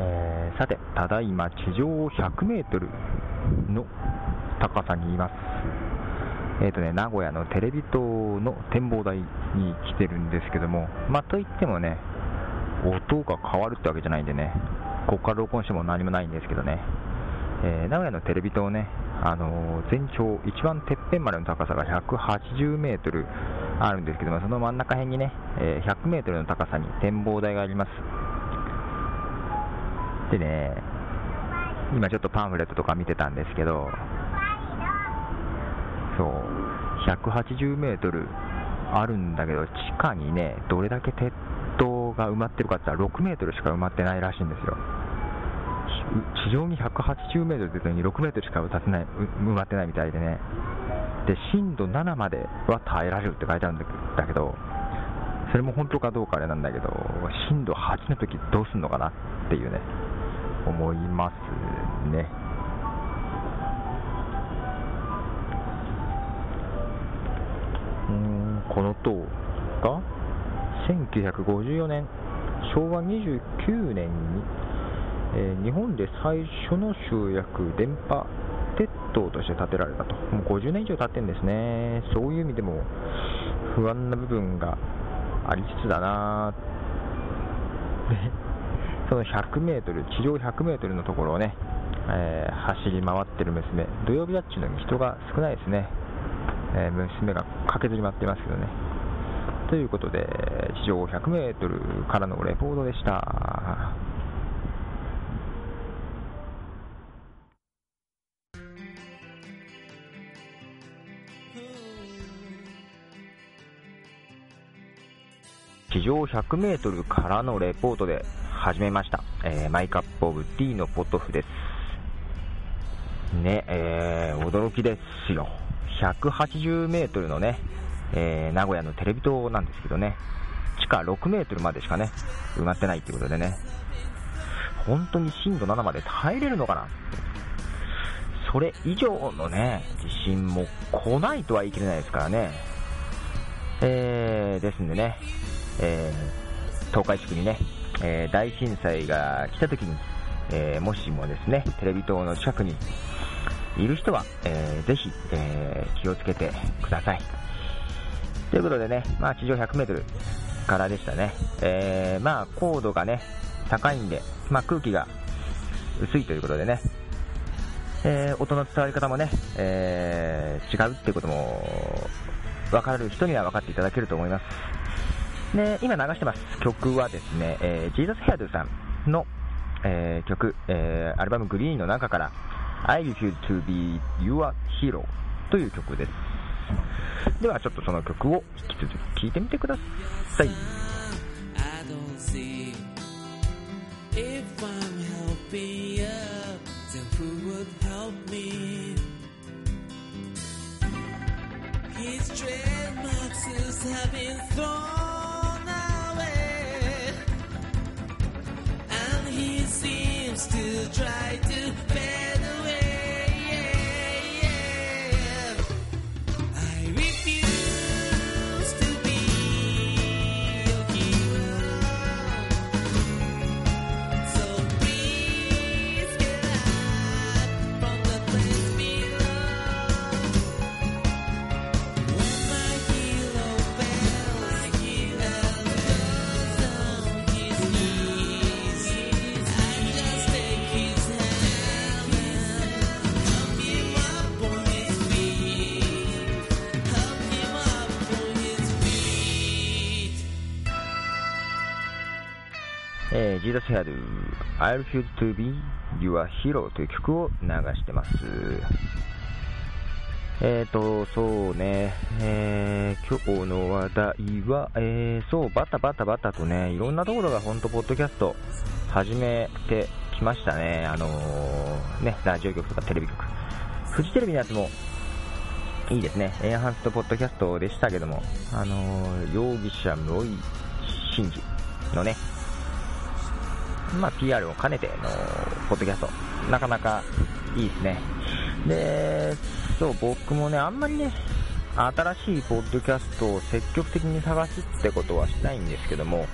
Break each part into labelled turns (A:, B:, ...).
A: えー、さて、ただいま地上100メートルの高さにいます。えーとね、名古屋のテレビ塔の展望台に来てるんですけども、まあ、といってもね、音が変わるってわけじゃないんでね、ここから録音しても何もないんですけどね、えー、名古屋のテレビ塔ね、あのー、全長、一番てっぺんまでの高さが180メートルあるんですけども、その真ん中辺にね、えー、100メートルの高さに展望台があります。でね、今ちょっとパンフレットとか見てたんですけど、そう、180メートルあるんだけど、地下にね、どれだけ鉄塔が埋まってるかって言ったら6メートルしか埋まってないらしいんですよ。地上に180メートル出たのに6メートルしか埋てない埋まってないみたいでね。で、震度7までは耐えられるって書いてあるんだけど、それも本当かどうかあれなんだけど、震度8の時どうすんのかなっていうね、思いますね。うーん、この塔が1954年、昭和29年に、えー、日本で最初の集約電波鉄塔として建てられたと、もう50年以上経ってるんですね、そういう意味でも不安な部分がありつつだな、その100メートル、地上100メートルのところをね、えー、走り回ってる娘、土曜日だっちゅうのに人が少ないですね、えー、娘が駆けずり回ってますけどね。ということで、地上100メートルからのレポートでした。地上100メートルからのレポートで始めました。えー、マイカップオブティーのポトフです。ね、えー、驚きですよ。180メートルのね、えー、名古屋のテレビ塔なんですけどね、地下6メートルまでしかね、埋まってないっていうことでね、本当に震度7まで耐えれるのかなそれ以上のね、地震も来ないとは言い切れないですからね。えー、ですんでね、えー、東海地区にね、え、大震災が来た時に、え、もしもですね、テレビ塔の近くにいる人は、えー、ぜひ、え、気をつけてください。ということでね、まあ、地上100メートルからでしたね。え、まあ、高度がね、高いんで、まあ、空気が薄いということでね、えー、音の伝わり方もね、えー、違うっていうことも、分かる人には分かっていただけると思います。で、今流してます曲はですね、えー、ジーザスヘアドゥさんの、えー、曲、えー、アルバムグリーンの中から、I refuse to be your hero という曲です。ではちょっとその曲を引き続き聴いてみてください。His trademarks have been thrown try to Jesus had I refuse to be your hero という曲を流してます。えっ、ー、と、そうね、えー、今日の話題は、えー、そう、バタバタバタとね、いろんなところが本当、ポッドキャスト始めてきましたね。あのー、ね、ラジオ局とかテレビ局。フジテレビのやつもいいですね。エンハンストポッドキャストでしたけども、あのー、容疑者室井真二のね、まあ、PR を兼ねてのポッドキャスト、なかなかいいですね。で、そう、僕もね、あんまりね、新しいポッドキャストを積極的に探すってことはしないんですけども、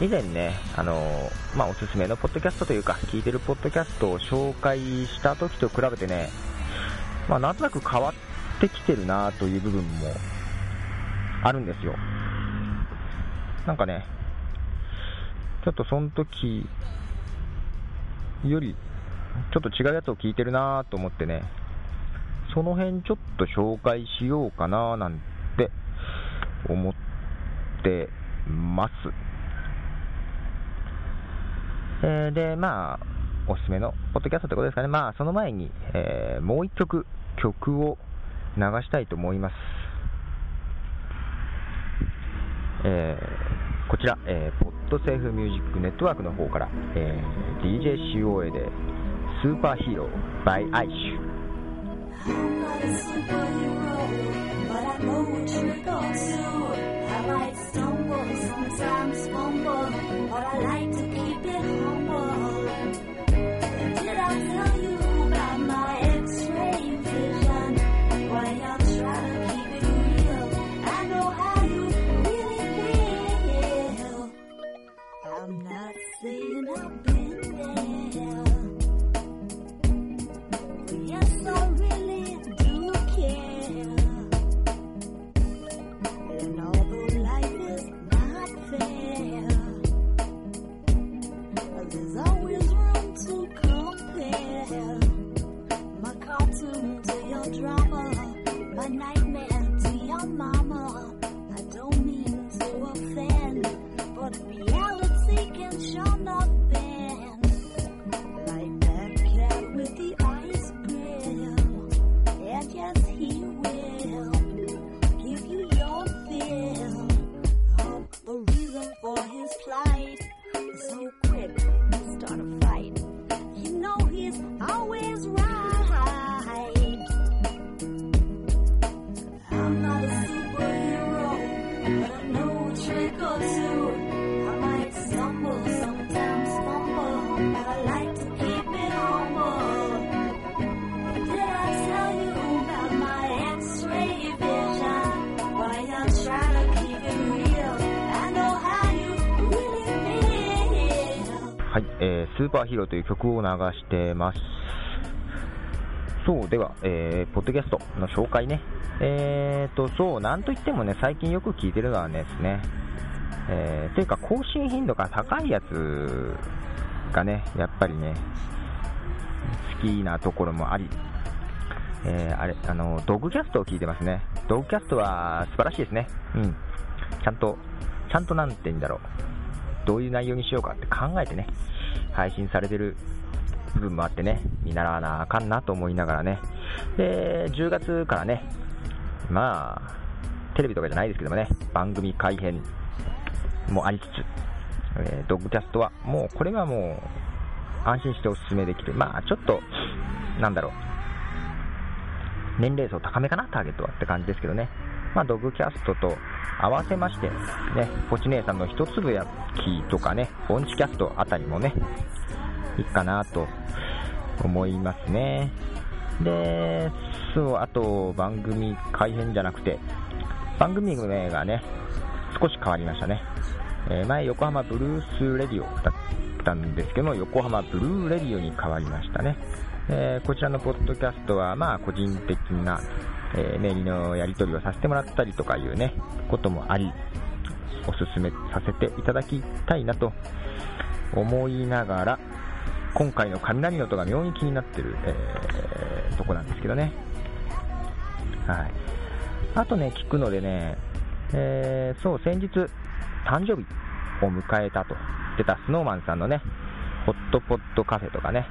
A: 以前ね、あのまあ、おすすめのポッドキャストというか、聞いてるポッドキャストを紹介した時と比べてね、まあ、なんとなく変わってきてるなという部分もあるんですよ。なんかね、ちょっとその時より、ちょっと違うやつを聞いてるなと思ってね、その辺ちょっと紹介しようかななんて思ってます。えー、で、まあ、おすすめのポッドキャストということですかね。まあ、その前に、えー、もう一曲、曲を流したいと思います。えー、こちら、えー、ポットセーフミュージックネットワークの方から、えー、DJCOA でスーパーヒーロー by アイシュ。But I like 走はい、えー、スーパーヒーローという曲を流してます。そう、では、えー、ポッドキャストの紹介ね。えーと、そう、なんといってもね、最近よく聞いてるのはですね、えー、というか更新頻度が高いやつがね、やっぱりね、好きなところもあり、えー、あれ、あの、ドッグキャストを聞いてますね。ドッグキャストは素晴らしいですね。うん。ちゃんと、ちゃんとなんて言うんだろう。どういう内容にしようかって考えてね、配信されてる部分もあってね、見習わなあかんなと思いながらね。で、10月からね、まあ、テレビとかじゃないですけどもね、番組改編もありつつ、えードッグキャストはもう、これはもう、安心してお勧めできる。まあ、ちょっと、なんだろう、年齢層高めかな、ターゲットはって感じですけどね。まあ、ドグキャストと合わせまして、ね、ポチ姉さんの一粒焼きとかね、オンチキャストあたりもね、いいかなと思いますね。で、そう、あと番組改編じゃなくて、番組名がね、少し変わりましたね。えー前、横浜ブルースレディオだったんですけども、横浜ブルーレディオに変わりましたね。えーこちらのポッドキャストは、まあ、個人的な、えーメールのやり取りをさせてもらったりとかいうね、こともあり、おすすめさせていただきたいなと思いながら、今回の雷の音が妙に気になってる、えーとこなんですけどね。はい。あとね、聞くのでね、えーそう、先日、誕生日を迎えたと言ってたスノーマンさんのね、ホットポットカフェとかね、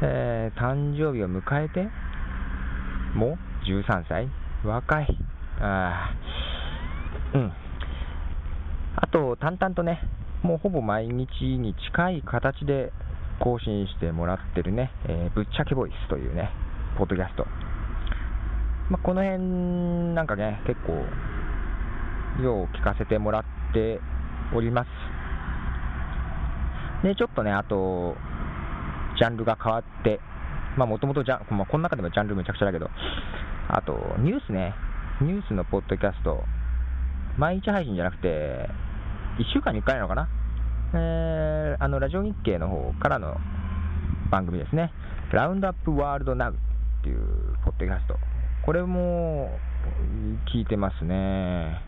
A: えー誕生日を迎えて、もう13歳？若い。あうん。あと、淡々とね、もうほぼ毎日に近い形で更新してもらってるね、えーぶっちゃけボイスというね、ポッドキャスト。まあ、この辺なんかね、結構、よう聞かせてもらっております。で、ちょっとね、あと、ジャンルが変わって、まあもともと、まあ、この中でもジャンルむちゃくちゃだけど、あと、ニュースね、ニュースのポッドキャスト、毎日配信じゃなくて、1週間に1回なのかな、えー、あのラジオ日経の方からの番組ですね、ラウンドアップワールドナウっていうポッドキャスト、これも聞いてますね。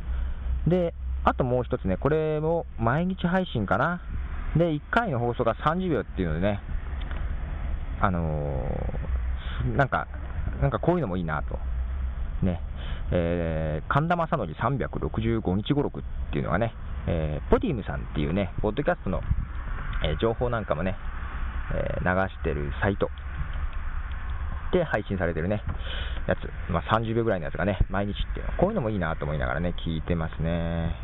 A: で、あともう一つね、これも毎日配信かな。で、1回の放送が30秒っていうのでね、あのー、なんか、なんかこういうのもいいなと。ね、えー、神田正則365日語録っていうのがね、えー、ポディウムさんっていうね、ポッドキャストの、えー、情報なんかもね、えー、流してるサイトで配信されてるね、やつ、まあ、30秒ぐらいのやつがね、毎日っていうの、こういうのもいいなと思いながらね、聞いてますね。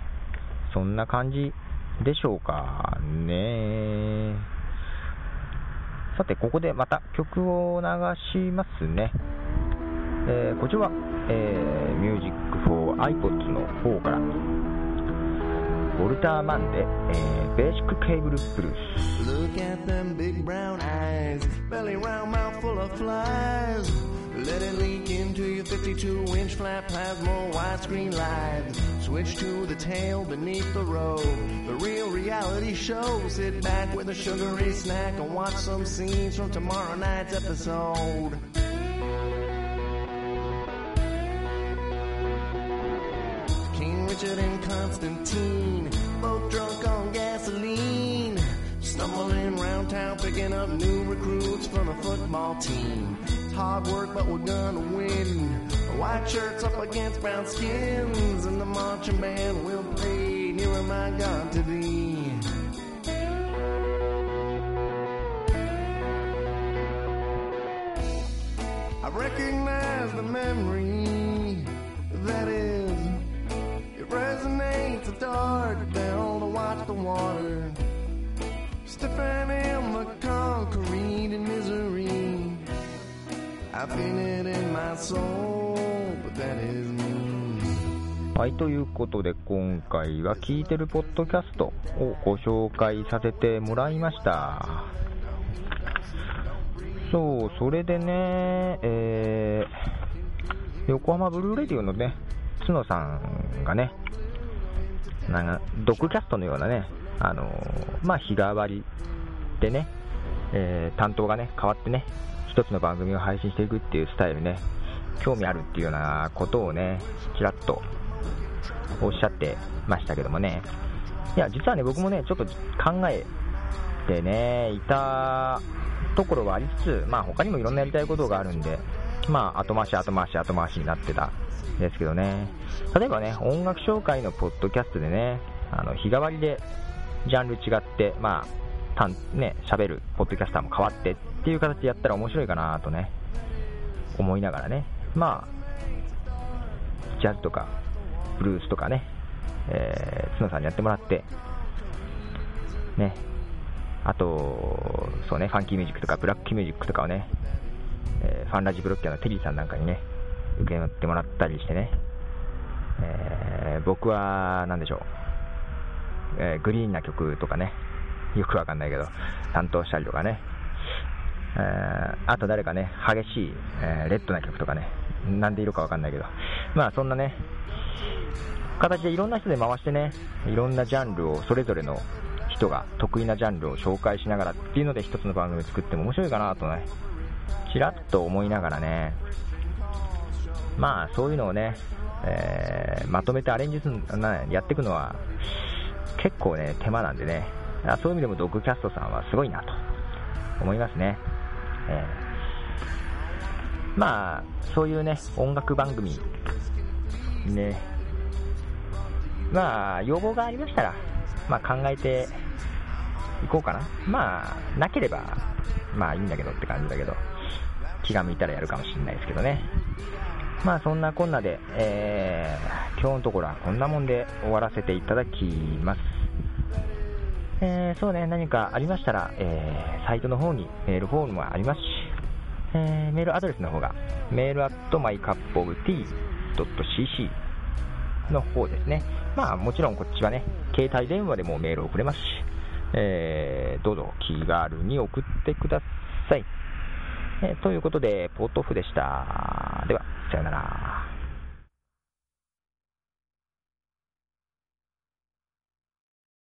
A: そんな感じでしょうかね。さて、ここでまた曲を流しますね。えー、こちらは、えー、Music for iPods の方から、ウォルター・マンで、えー、ベーシックケーブルブルース。Look at them big brown eyes, belly round mouth full of flies. Let it leak into your 52 inch flat plasma widescreen live. Switch to the tail beneath the robe. The real reality show. Sit back with a sugary snack and watch some scenes from tomorrow night's episode. King Richard and Constantine, both drunk on gasoline. Stumbling around town picking up new recruits from the football team. It's hard work, but we're gonna win. White shirts up against brown skins, and the marching band will nearer my God to thee. I recognize the memory that is. It resonates the dark down to watch the water. Stepping in the concrete in misery. I feel it in my soul, はい、ということで今回は聞いてるポッドキャストをご紹介させてもらいました。そう、それでね、えー、横浜ブルーレディオのね、角さんがね、なんか、ドッグキャストのようなね、あのー、まあ、日替わりでね、えー、担当がね、変わってね、一つの番組を配信していくっていうスタイルね、興味あるっていうようなことをね、ちらっとおっしゃってましたけどもね、いや、実はね、僕もね、ちょっと考えてね、いたところはありつつ、まあ他にもいろんなやりたいことがあるんで、まあ後回し後回し後回しになってたんですけどね、例えばね、音楽紹介のポッドキャストでね、あの日替わりでジャンル違って、まあ、たんね、喋るポッドキャスターも変わってっていう形でやったら面白いかなとね、思いながらね、まあ、ジャズとか、ブルースとかね、えー、角さんにやってもらって、ね、あと、そうね、ファンキーミュージックとかブラックミュージックとかをね、えー、ファンラジブロッキャーのテリーさんなんかにね、受け持ってもらったりしてね、えー、僕は、なんでしょう、えー、グリーンな曲とかね、よくわかんないけど、担当したりとかね、えー、あと誰かね、激しい、え、レッドな曲とかね、なんでいるかわかんないけど、まあそんなね、形でいろんな人で回してね、いろんなジャンルをそれぞれの人が得意なジャンルを紹介しながらっていうので一つの番組作っても面白いかなとね、ちらっと思いながらね、まあそういうのをね、えー、まとめてアレンジするなやっていくのは結構ね、手間なんでね、そういう意味でもドッグキャストさんはすごいなと思いますね。えー、まあ、そういうね、音楽番組、ね、まあ、要望がありましたら、まあ考えていこうかな。まあ、なければ、まあいいんだけどって感じだけど、気が向いたらやるかもしれないですけどね。まあそんなこんなで、えー、今日のところはこんなもんで終わらせていただきます。えー、そうね、何かありましたら、えー、サイトの方にメールフォームがありますし、えー、メールアドレスの方が、メールアット my cup of tea .cc の方ですね。まあもちろんこっちはね、携帯電話でもメール送れますし、えー、どうぞ気軽に送ってください。えー、ということで、ポートオフでした。では、さよなら。